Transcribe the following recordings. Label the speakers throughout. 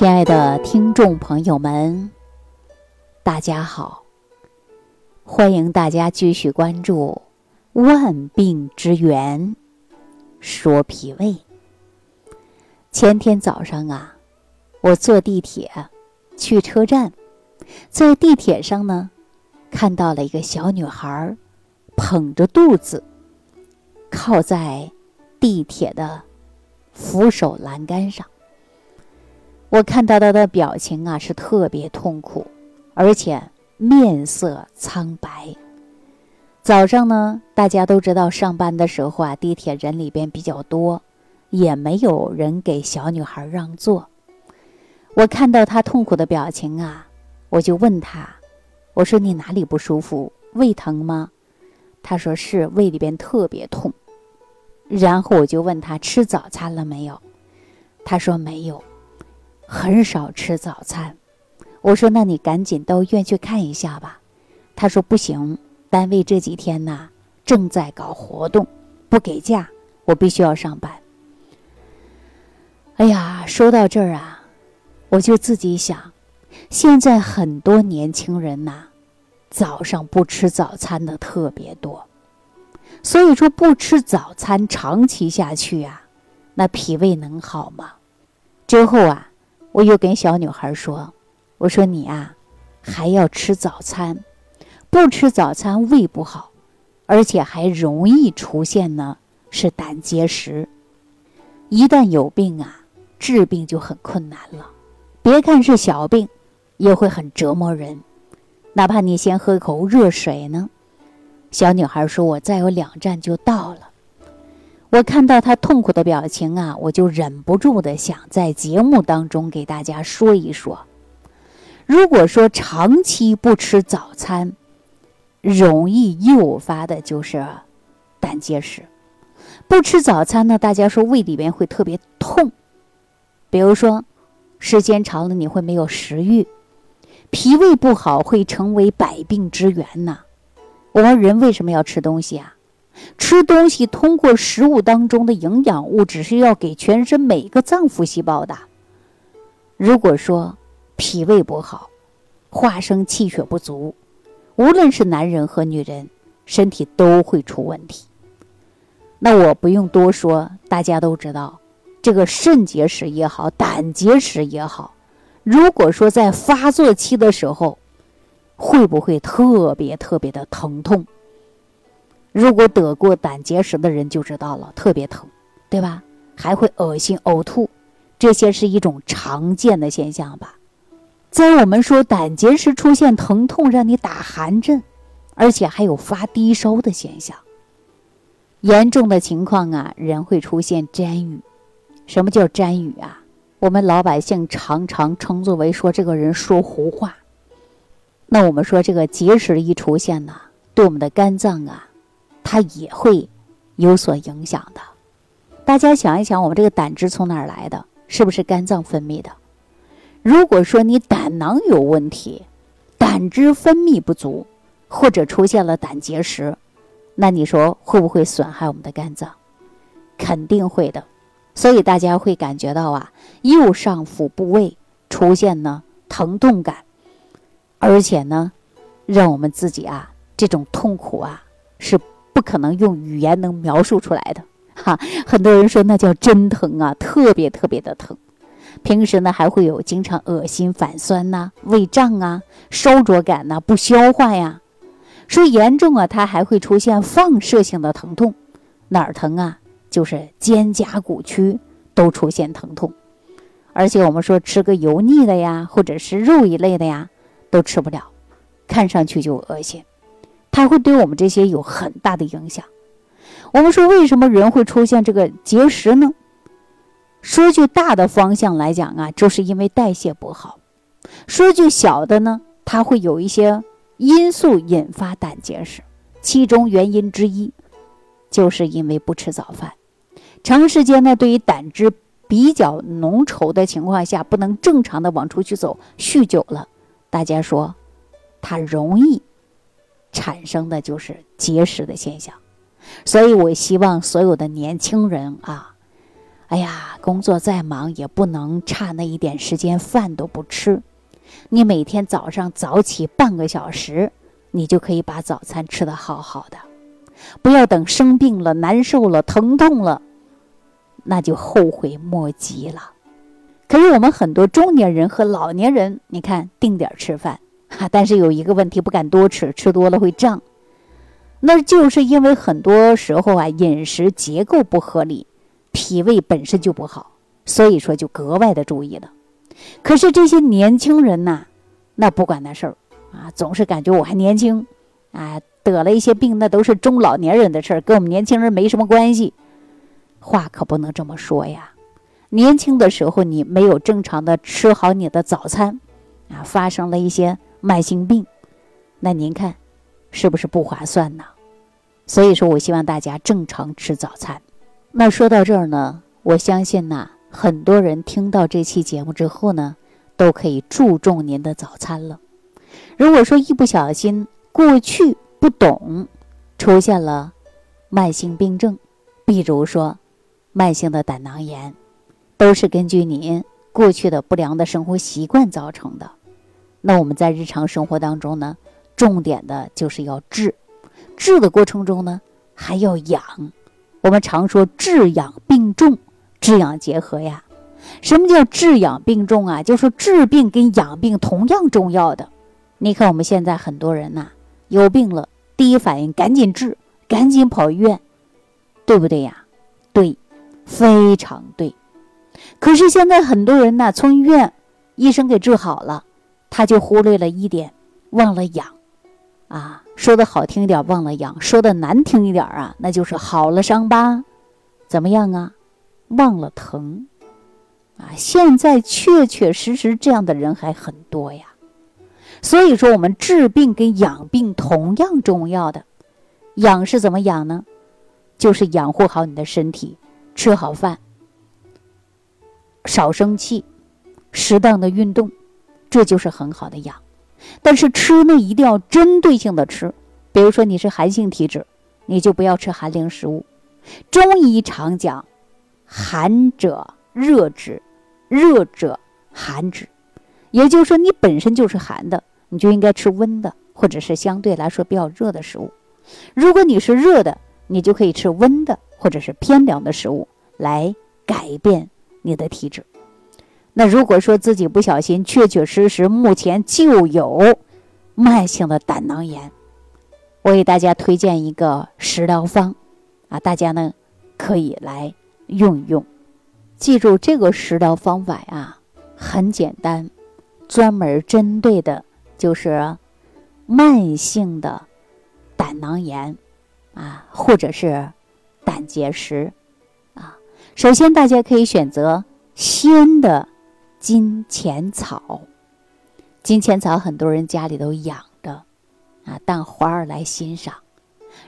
Speaker 1: 亲爱的听众朋友们，大家好！欢迎大家继续关注《万病之源说脾胃》。前天早上啊，我坐地铁去车站，在地铁上呢，看到了一个小女孩捧着肚子，靠在地铁的扶手栏杆上。我看到他的表情啊，是特别痛苦，而且面色苍白。早上呢，大家都知道上班的时候啊，地铁人里边比较多，也没有人给小女孩让座。我看到她痛苦的表情啊，我就问她：“我说你哪里不舒服？胃疼吗？”她说是，胃里边特别痛。然后我就问她吃早餐了没有？她说没有。很少吃早餐，我说那你赶紧到医院去看一下吧。他说不行，单位这几天呢正在搞活动，不给假，我必须要上班。哎呀，说到这儿啊，我就自己想，现在很多年轻人呐，早上不吃早餐的特别多，所以说不吃早餐长期下去啊，那脾胃能好吗？之后啊。我又跟小女孩说：“我说你啊，还要吃早餐，不吃早餐胃不好，而且还容易出现呢是胆结石。一旦有病啊，治病就很困难了。别看是小病，也会很折磨人。哪怕你先喝口热水呢。”小女孩说：“我再有两站就到了。”我看到他痛苦的表情啊，我就忍不住的想在节目当中给大家说一说。如果说长期不吃早餐，容易诱发的就是胆结石。不吃早餐呢，大家说胃里边会特别痛，比如说时间长了你会没有食欲，脾胃不好会成为百病之源呐。我们人为什么要吃东西啊？吃东西通过食物当中的营养物质是要给全身每一个脏腑细胞的。如果说脾胃不好，化生气血不足，无论是男人和女人，身体都会出问题。那我不用多说，大家都知道，这个肾结石也好，胆结石也好，如果说在发作期的时候，会不会特别特别的疼痛？如果得过胆结石的人就知道了，特别疼，对吧？还会恶心、呕吐，这些是一种常见的现象吧。在我们说胆结石出现疼痛，让你打寒震，而且还有发低烧的现象。严重的情况啊，人会出现沾雨。什么叫沾雨啊？我们老百姓常常称作为说这个人说胡话。那我们说这个结石一出现呢，对我们的肝脏啊。它也会有所影响的。大家想一想，我们这个胆汁从哪儿来的？是不是肝脏分泌的？如果说你胆囊有问题，胆汁分泌不足，或者出现了胆结石，那你说会不会损害我们的肝脏？肯定会的。所以大家会感觉到啊，右上腹部位出现呢疼痛感，而且呢，让我们自己啊这种痛苦啊是。不可能用语言能描述出来的，哈！很多人说那叫真疼啊，特别特别的疼。平时呢还会有经常恶心、反酸呐、胃胀啊、烧灼感呐、不消化呀。说严重啊，它还会出现放射性的疼痛，哪儿疼啊？就是肩胛骨区都出现疼痛。而且我们说吃个油腻的呀，或者是肉一类的呀，都吃不了，看上去就恶心。它会对我们这些有很大的影响。我们说，为什么人会出现这个结石呢？说句大的方向来讲啊，就是因为代谢不好；说句小的呢，它会有一些因素引发胆结石。其中原因之一，就是因为不吃早饭，长时间呢，对于胆汁比较浓稠的情况下，不能正常的往出去走，酗酒了，大家说，它容易。产生的就是结石的现象，所以我希望所有的年轻人啊，哎呀，工作再忙也不能差那一点时间饭都不吃。你每天早上早起半个小时，你就可以把早餐吃得好好的。不要等生病了、难受了、疼痛了，那就后悔莫及了。可是我们很多中年人和老年人，你看定点吃饭，哈，但是有一个问题，不敢多吃，吃多了会胀。那就是因为很多时候啊，饮食结构不合理，脾胃本身就不好，所以说就格外的注意了。可是这些年轻人呐，那不管那事儿啊，总是感觉我还年轻，啊，得了一些病，那都是中老年人的事儿，跟我们年轻人没什么关系。话可不能这么说呀。年轻的时候你没有正常的吃好你的早餐，啊，发生了一些慢性病，那您看。是不是不划算呢？所以说我希望大家正常吃早餐。那说到这儿呢，我相信呐，很多人听到这期节目之后呢，都可以注重您的早餐了。如果说一不小心过去不懂，出现了慢性病症，比如说慢性的胆囊炎，都是根据您过去的不良的生活习惯造成的。那我们在日常生活当中呢？重点的就是要治，治的过程中呢还要养。我们常说治养并重，治养结合呀。什么叫治养并重啊？就说治病跟养病同样重要的。你看我们现在很多人呐，有病了，第一反应赶紧治，赶紧跑医院，对不对呀？对，非常对。可是现在很多人呢，从医院医生给治好了，他就忽略了一点，忘了养。啊，说的好听一点，忘了养；说的难听一点啊，那就是好了伤疤，怎么样啊？忘了疼，啊！现在确确实实这样的人还很多呀。所以说，我们治病跟养病同样重要的。养是怎么养呢？就是养护好你的身体，吃好饭，少生气，适当的运动，这就是很好的养。但是吃呢，一定要针对性的吃。比如说你是寒性体质，你就不要吃寒凉食物。中医常讲，寒者热之，热者寒之。也就是说，你本身就是寒的，你就应该吃温的，或者是相对来说比较热的食物。如果你是热的，你就可以吃温的，或者是偏凉的食物来改变你的体质。那如果说自己不小心，确确实实目前就有慢性的胆囊炎，我给大家推荐一个食疗方，啊，大家呢可以来用一用。记住这个食疗方法呀，很简单，专门针对的就是慢性的胆囊炎啊，或者是胆结石啊。首先，大家可以选择鲜的。金钱草，金钱草很多人家里都养着，啊，当花儿来欣赏。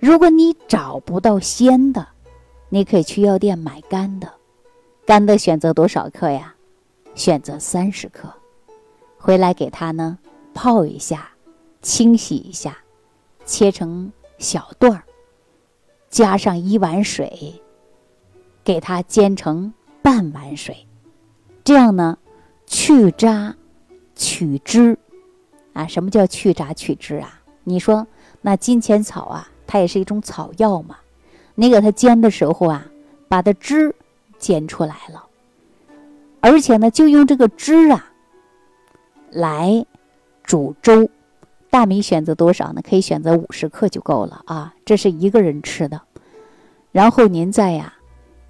Speaker 1: 如果你找不到鲜的，你可以去药店买干的。干的选择多少克呀？选择三十克。回来给它呢泡一下，清洗一下，切成小段儿，加上一碗水，给它煎成半碗水，这样呢。去渣取汁，啊，什么叫去渣取汁啊？你说那金钱草啊，它也是一种草药嘛。你给它煎的时候啊，把它汁煎出来了，而且呢，就用这个汁啊来煮粥。大米选择多少呢？可以选择五十克就够了啊，这是一个人吃的。然后您再呀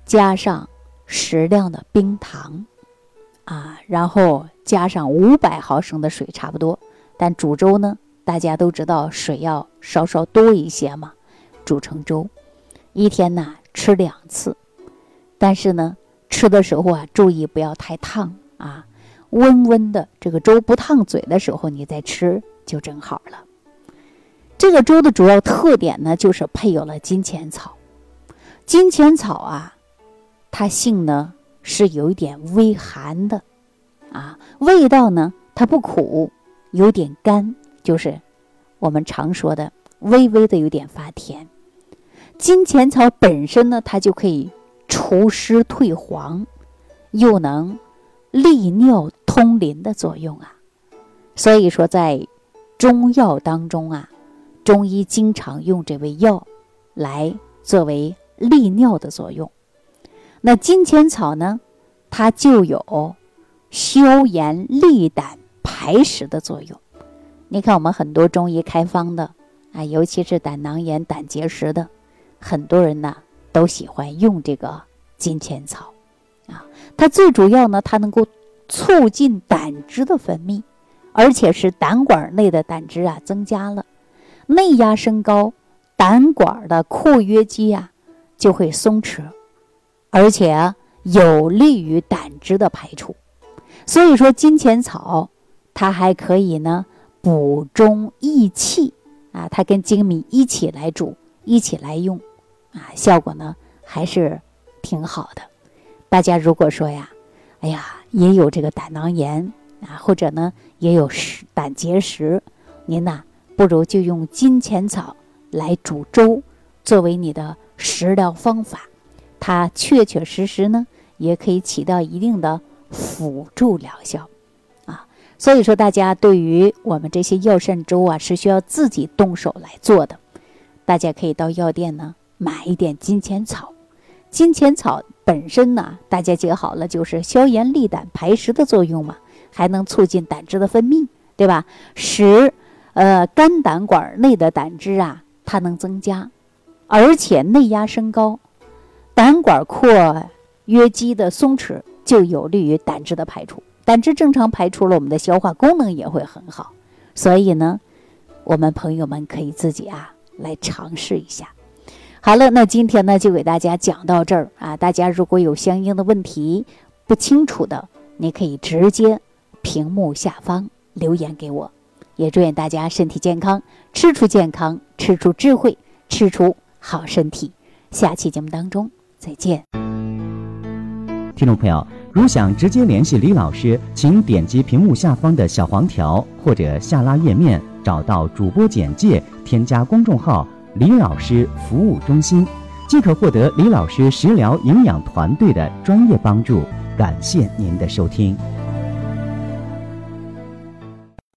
Speaker 1: 加上适量的冰糖。啊，然后加上五百毫升的水，差不多。但煮粥呢，大家都知道水要稍稍多一些嘛。煮成粥，一天呢吃两次。但是呢，吃的时候啊，注意不要太烫啊，温温的这个粥不烫嘴的时候，你再吃就正好了。这个粥的主要特点呢，就是配有了金钱草。金钱草啊，它性呢。是有一点微寒的，啊，味道呢，它不苦，有点干，就是我们常说的微微的有点发甜。金钱草本身呢，它就可以除湿退黄，又能利尿通淋的作用啊。所以说，在中药当中啊，中医经常用这味药来作为利尿的作用。那金钱草呢，它就有消炎利胆排石的作用。你看，我们很多中医开方的啊，尤其是胆囊炎、胆结石的，很多人呢都喜欢用这个金钱草啊。它最主要呢，它能够促进胆汁的分泌。而且是胆管内的胆汁啊增加了，内压升高，胆管的括约肌啊就会松弛，而且有利于胆汁的排出。所以说金钱草它还可以呢补中益气啊，它跟粳米一起来煮，一起来用啊，效果呢还是挺好的。大家如果说呀，哎呀也有这个胆囊炎。啊，或者呢，也有石胆结石，您呐，不如就用金钱草来煮粥，作为你的食疗方法，它确确实实呢，也可以起到一定的辅助疗效，啊，所以说大家对于我们这些药膳粥啊，是需要自己动手来做的，大家可以到药店呢买一点金钱草，金钱草本身呢，大家记好了，就是消炎利胆排石的作用嘛。还能促进胆汁的分泌，对吧？使呃肝胆管内的胆汁啊，它能增加，而且内压升高，胆管括约肌的松弛，就有利于胆汁的排出。胆汁正常排出了，我们的消化功能也会很好。所以呢，我们朋友们可以自己啊来尝试一下。好了，那今天呢就给大家讲到这儿啊。大家如果有相应的问题不清楚的，你可以直接。屏幕下方留言给我，也祝愿大家身体健康，吃出健康，吃出智慧，吃出好身体。下期节目当中再见。
Speaker 2: 听众朋友，如想直接联系李老师，请点击屏幕下方的小黄条，或者下拉页面找到主播简介，添加公众号“李老师服务中心”，即可获得李老师食疗营养团队的专业帮助。感谢您的收听。